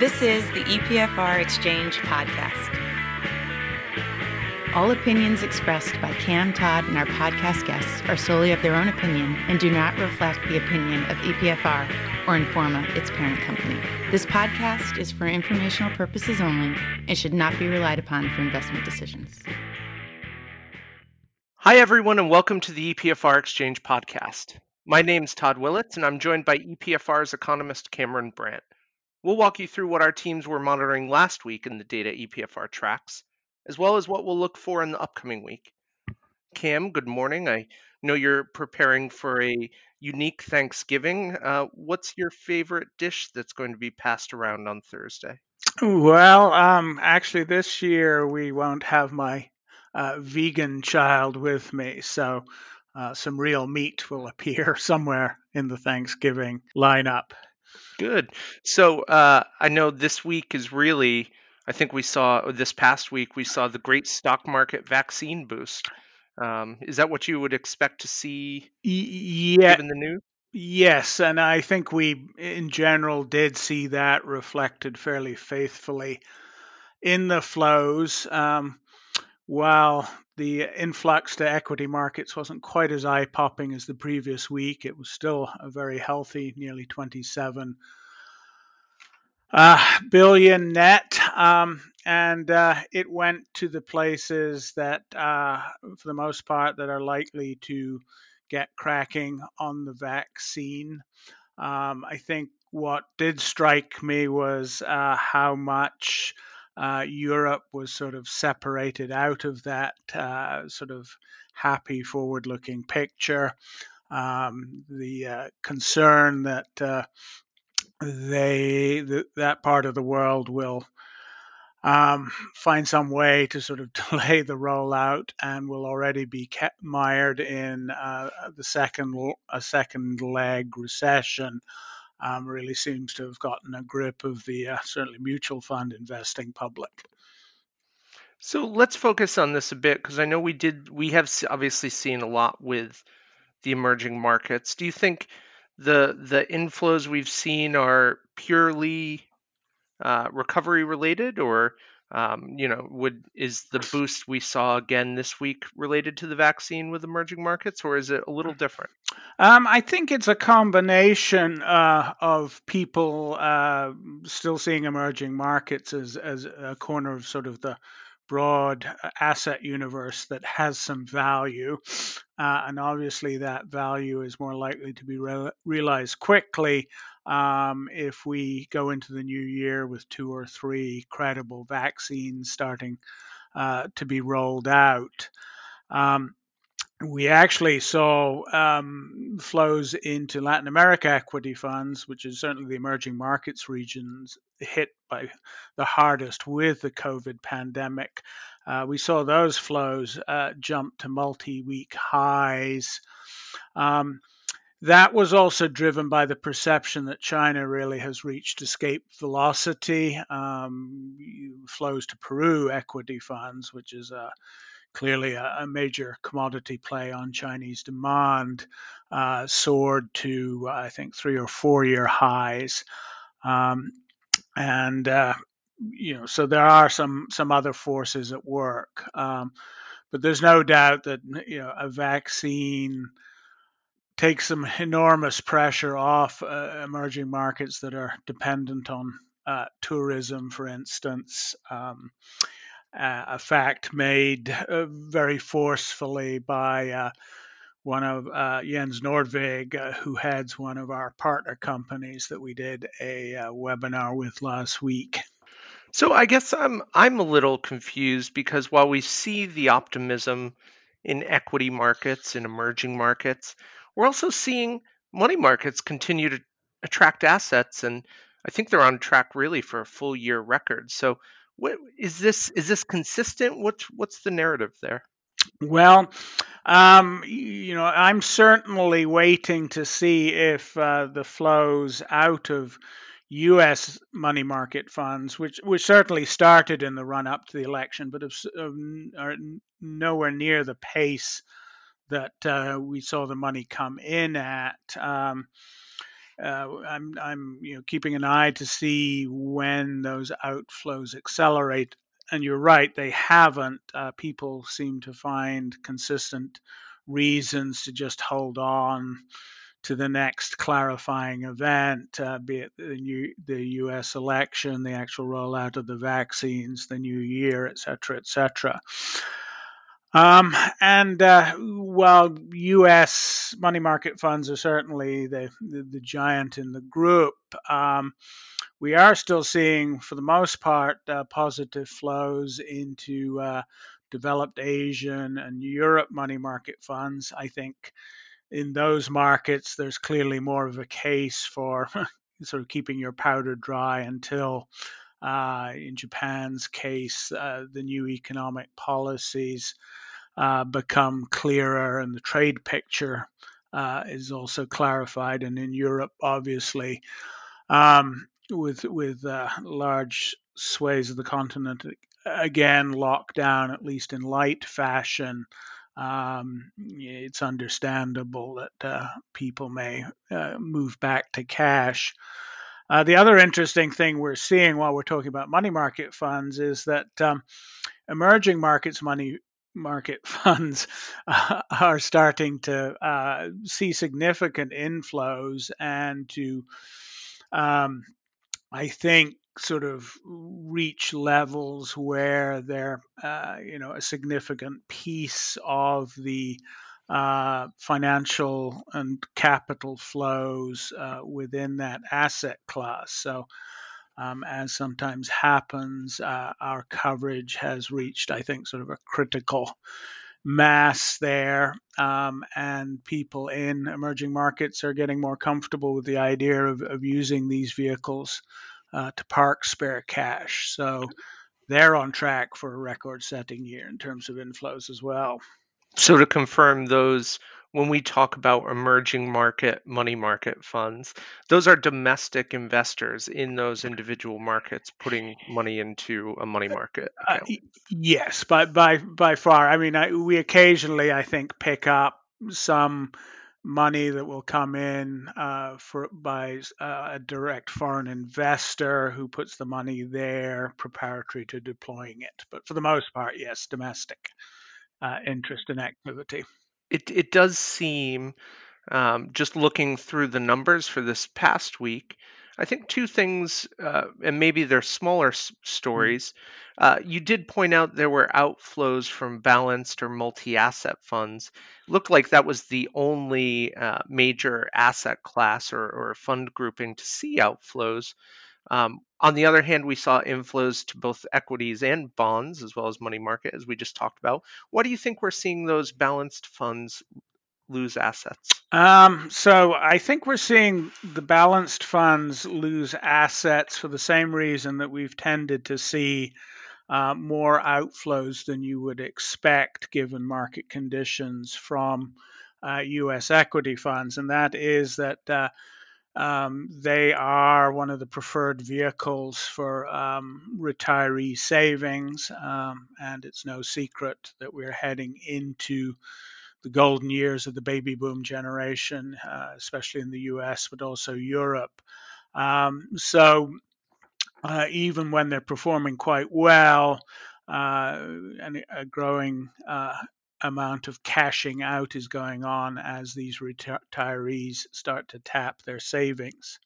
This is the EPFR Exchange Podcast. All opinions expressed by Cam Todd and our podcast guests are solely of their own opinion and do not reflect the opinion of EPFR or Informa, its parent company. This podcast is for informational purposes only and should not be relied upon for investment decisions. Hi, everyone, and welcome to the EPFR Exchange podcast. My name is Todd Willits, and I'm joined by EPFR's economist Cameron Brandt. We'll walk you through what our teams were monitoring last week in the data EPFR tracks, as well as what we'll look for in the upcoming week. Cam, good morning. I know you're preparing for a unique Thanksgiving. Uh, what's your favorite dish that's going to be passed around on Thursday? Well, um, actually, this year we won't have my uh, vegan child with me, so uh, some real meat will appear somewhere in the Thanksgiving lineup. Good. So uh, I know this week is really, I think we saw this past week, we saw the great stock market vaccine boost. Um, is that what you would expect to see yeah. given the news? Yes, and I think we, in general, did see that reflected fairly faithfully in the flows. Um, while the influx to equity markets wasn't quite as eye popping as the previous week, it was still a very healthy, nearly 27 uh, billion net. Um, and uh, it went to the places that, uh, for the most part, that are likely to get cracking on the vaccine. Um, I think what did strike me was uh, how much uh, Europe was sort of separated out of that uh, sort of happy, forward looking picture. Um, the uh, concern that uh, they th- that part of the world will um, find some way to sort of delay the rollout and will already be kept mired in uh, the second a second leg recession um, really seems to have gotten a grip of the uh, certainly mutual fund investing public. So let's focus on this a bit because I know we did we have obviously seen a lot with the emerging markets. Do you think the the inflows we've seen are purely uh, recovery related, or um, you know, would is the boost we saw again this week related to the vaccine with emerging markets, or is it a little different? Um, I think it's a combination uh, of people uh, still seeing emerging markets as as a corner of sort of the broad uh, asset universe that has some value. Uh, and obviously, that value is more likely to be re- realized quickly um, if we go into the new year with two or three credible vaccines starting uh, to be rolled out. Um, we actually saw um, flows into Latin America equity funds, which is certainly the emerging markets regions hit by the hardest with the COVID pandemic. Uh, we saw those flows uh, jump to multi week highs. Um, that was also driven by the perception that China really has reached escape velocity. Um, flows to Peru equity funds, which is a clearly a, a, major commodity play on Chinese demand, uh, soared to I think three or four year highs, um, and uh, you know so there are some some other forces at work, um, but there's no doubt that you know a vaccine takes some enormous pressure off uh, emerging markets that are dependent on uh, tourism, for instance. Um, uh, a fact made uh, very forcefully by uh, one of uh, Jens Nordvig, uh, who heads one of our partner companies that we did a uh, webinar with last week. So I guess I'm I'm a little confused because while we see the optimism in equity markets in emerging markets, we're also seeing money markets continue to attract assets, and I think they're on track really for a full year record. So what, is this is this consistent? What's what's the narrative there? Well, um, you know, I'm certainly waiting to see if uh, the flows out of U.S. money market funds, which which certainly started in the run up to the election, but are nowhere near the pace that uh, we saw the money come in at. Um, uh, I'm, I'm you know keeping an eye to see when those outflows accelerate. And you're right, they haven't. Uh, people seem to find consistent reasons to just hold on to the next clarifying event, uh, be it the, new, the U.S. election, the actual rollout of the vaccines, the new year, et cetera, et cetera. Um, and uh, while U.S. money market funds are certainly the, the, the giant in the group, um, we are still seeing, for the most part, uh, positive flows into uh, developed Asian and Europe money market funds. I think in those markets, there's clearly more of a case for sort of keeping your powder dry until, uh, in Japan's case, uh, the new economic policies uh, become clearer and the trade picture uh, is also clarified. And in Europe, obviously, um, with with uh, large sways of the continent again locked down, at least in light fashion. Um, it's understandable that uh, people may move back to cash. Uh, the other interesting thing we're seeing while we're talking about money market funds is that um, emerging markets money market funds uh, are starting to uh, see significant inflows and to, um, I think, sort of reach levels where they're, uh, you know, a significant piece of the uh, financial and capital flows uh, within that asset class. So um, as sometimes happens, uh, our coverage has reached, I think, sort of a critical mass there, um, and people in emerging markets are getting more comfortable with the idea of, of using these vehicles uh, to park spare cash. So they're on track for a record setting year in terms of inflows as well. So, to confirm those when we talk about emerging market money market funds, those are domestic investors in those individual markets putting money into a money market. Uh, yes, by by by far. I mean, I, we occasionally, I think, pick up some money that will come in uh, for by uh, a direct foreign investor who puts the money there preparatory to deploying it. But for the most part, yes, domestic uh, interest and activity it it does seem um, just looking through the numbers for this past week. I think two things, uh, and maybe they're smaller s- mm. stories. Uh, you did point out there were outflows from balanced or multi asset funds. looked like that was the only uh, major asset class or, or fund grouping to see outflows. Um, on the other hand, we saw inflows to both equities and bonds, as well as money market, as we just talked about. What do you think we're seeing those balanced funds lose assets? Um, so I think we're seeing the balanced funds lose assets for the same reason that we've tended to see uh, more outflows than you would expect given market conditions from uh, U.S. equity funds, and that is that uh, um, they are one of the preferred vehicles for um, retiree savings, um, and it's no secret that we're heading into the golden years of the baby boom generation, uh, especially in the US, but also Europe. Um, so uh, even when they're performing quite well, uh, and a growing uh, amount of cashing out is going on as these retirees start to tap their savings.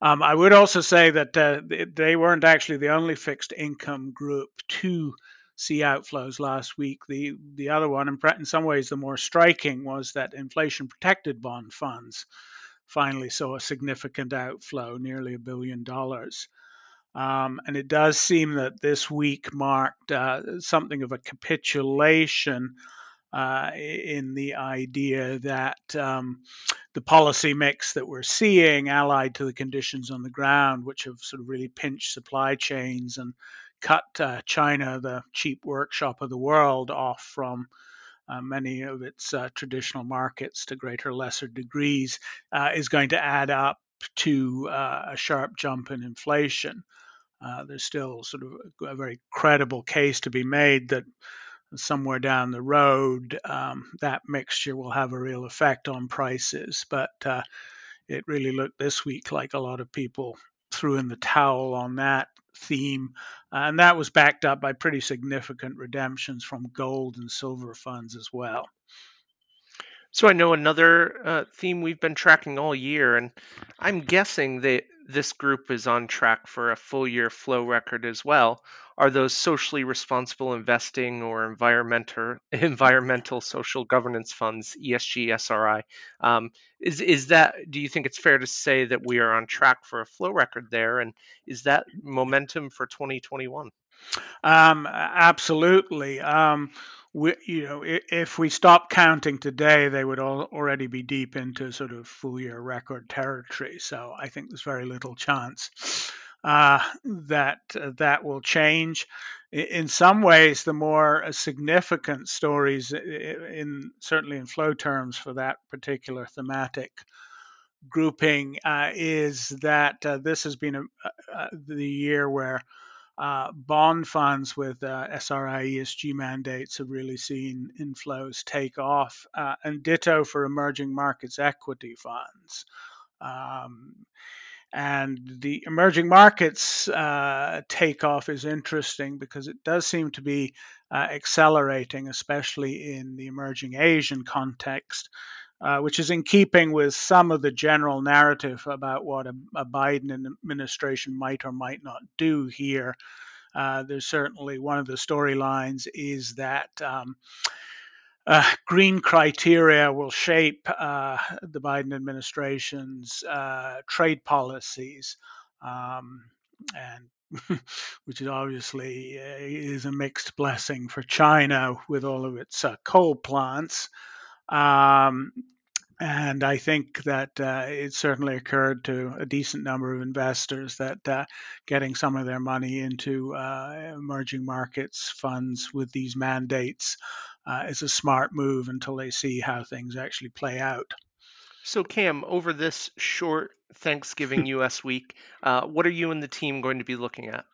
Um, I would also say that uh, they weren't actually the only fixed income group to see outflows last week. The the other one, in some ways the more striking, was that inflation protected bond funds finally saw a significant outflow, nearly a billion dollars. Um, and it does seem that this week marked uh, something of a capitulation uh, in the idea that um, the policy mix that we're seeing, allied to the conditions on the ground, which have sort of really pinched supply chains and cut uh, China, the cheap workshop of the world, off from uh, many of its uh, traditional markets to greater or lesser degrees, uh, is going to add up to uh, a sharp jump in inflation. Uh, there's still sort of a, very credible case to be made that somewhere down the road um, that mixture will have a real effect on prices. But uh, it really looked this week like a lot of people threw in the towel on that theme. And that was backed up by pretty significant redemptions from gold and silver funds as well. So I know another uh, theme we've been tracking all year, and I'm guessing that this group is on track for a full year flow record as well. Are those socially responsible investing or environmental environmental social governance funds, ESG, SRI? Um, is is that? Do you think it's fair to say that we are on track for a flow record there, and is that momentum for 2021? Um, absolutely. Um, we, you know, if we stop counting today, they would all already be deep into sort of full year record territory. So I think there's very little chance uh, that uh, that will change. In some ways, the more uh, significant stories, in certainly in flow terms for that particular thematic grouping, uh, is that uh, this has been a, the year where uh, bond funds with uh, SRI ESG mandates have really seen inflows take off, uh, and ditto for emerging markets equity funds. Um, and the emerging markets uh, takeoff is interesting because it does seem to be uh, accelerating, especially in the emerging Asian context. Uh, which is in keeping with some of the general narrative about what a, a Biden administration might or might not do here. Uh, there's certainly one of the storylines is that um, uh, green criteria will shape uh, the Biden administration's uh, trade policies, um, and which is obviously uh, is a mixed blessing for China with all of its uh, coal plants. Um, and I think that uh, it certainly occurred to a decent number of investors that uh, getting some of their money into uh, emerging markets funds with these mandates uh, is a smart move until they see how things actually play out. So, Cam, over this short Thanksgiving US week, uh, what are you and the team going to be looking at?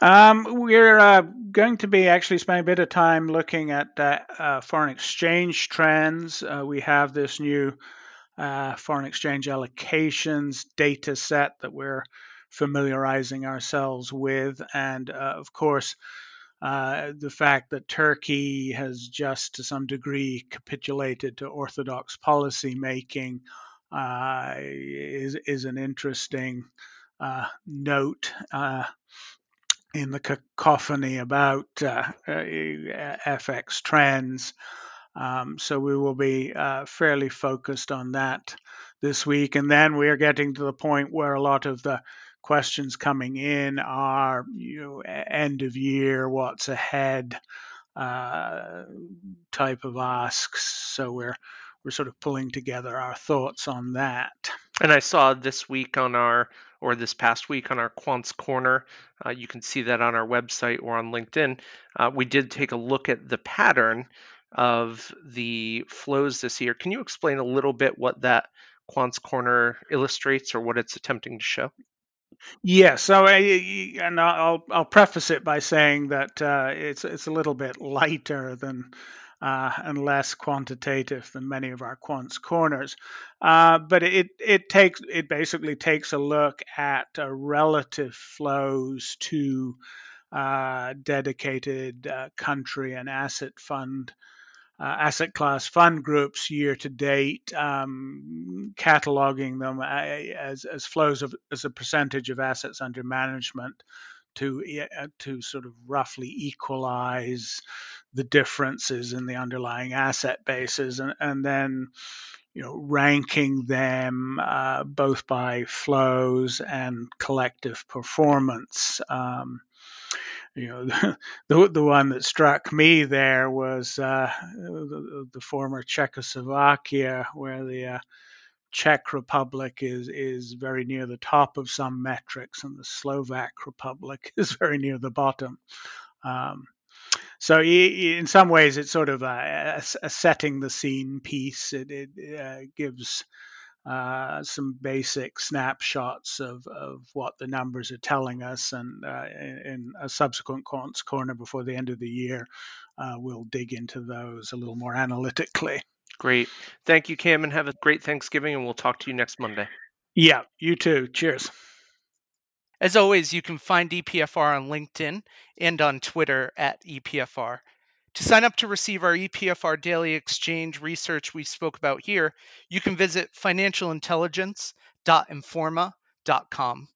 Um, we're uh, going to be actually spending a bit of time looking at uh, uh, foreign exchange trends. Uh, we have this new uh, foreign exchange allocations data set that we're familiarizing ourselves with. And of course, the fact that Turkey has just to some degree capitulated to orthodox policy making is, is an interesting note in the cacophony about uh, uh FX trends. Um, so we will be uh, fairly focused on that this week. And then we are getting to the point where a lot of the questions coming in are, you know, end of year, what's ahead uh, type of asks. So we're we're sort of pulling together our thoughts on that. And I saw this week on our or this past week on our Quants Corner. Uh, you can see that on our website or on LinkedIn. Uh, we did take a look at the pattern of the flows this year. Can you explain a little bit what that Quants Corner illustrates or what it's attempting to show? Yeah, so I, and I'll I'll preface it by saying that uh, it's it's a little bit lighter than uh, and less quantitative than many of our quants corners. Uh, but it it takes it basically takes a look at uh, relative flows to uh, dedicated uh, country and asset fund. Asset class fund groups year to date, um, cataloging them as, as flows of, as a percentage of assets under management to to sort of roughly equalize the differences in the underlying asset bases, and, and then you know ranking them uh, both by flows and collective performance. Um, you know, the, the one that struck me there was uh, the, the, former Czechoslovakia, where the uh, Czech Republic is is very near the top of some metrics, and the Slovak Republic is very near the bottom. Um, so in some ways, it's sort of a, a setting the scene piece. It, it uh, gives uh, some basic snapshots of, of what the numbers are telling us, and uh, in a subsequent corner before the end of the year, uh, we'll dig into those a little more analytically. Great. Thank you, Cam, and have a great Thanksgiving, and we'll talk to you next Monday. Yeah, you too. Cheers. As always, you can find EPFR on LinkedIn and on Twitter at EPFR. To sign up to receive our EPFR daily exchange research we spoke about here, you can visit financialintelligence.informa.com.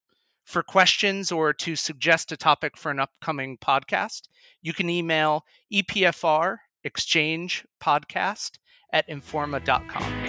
For questions or to suggest a topic for an upcoming podcast, you can email EPFR exchange podcast at informa.com.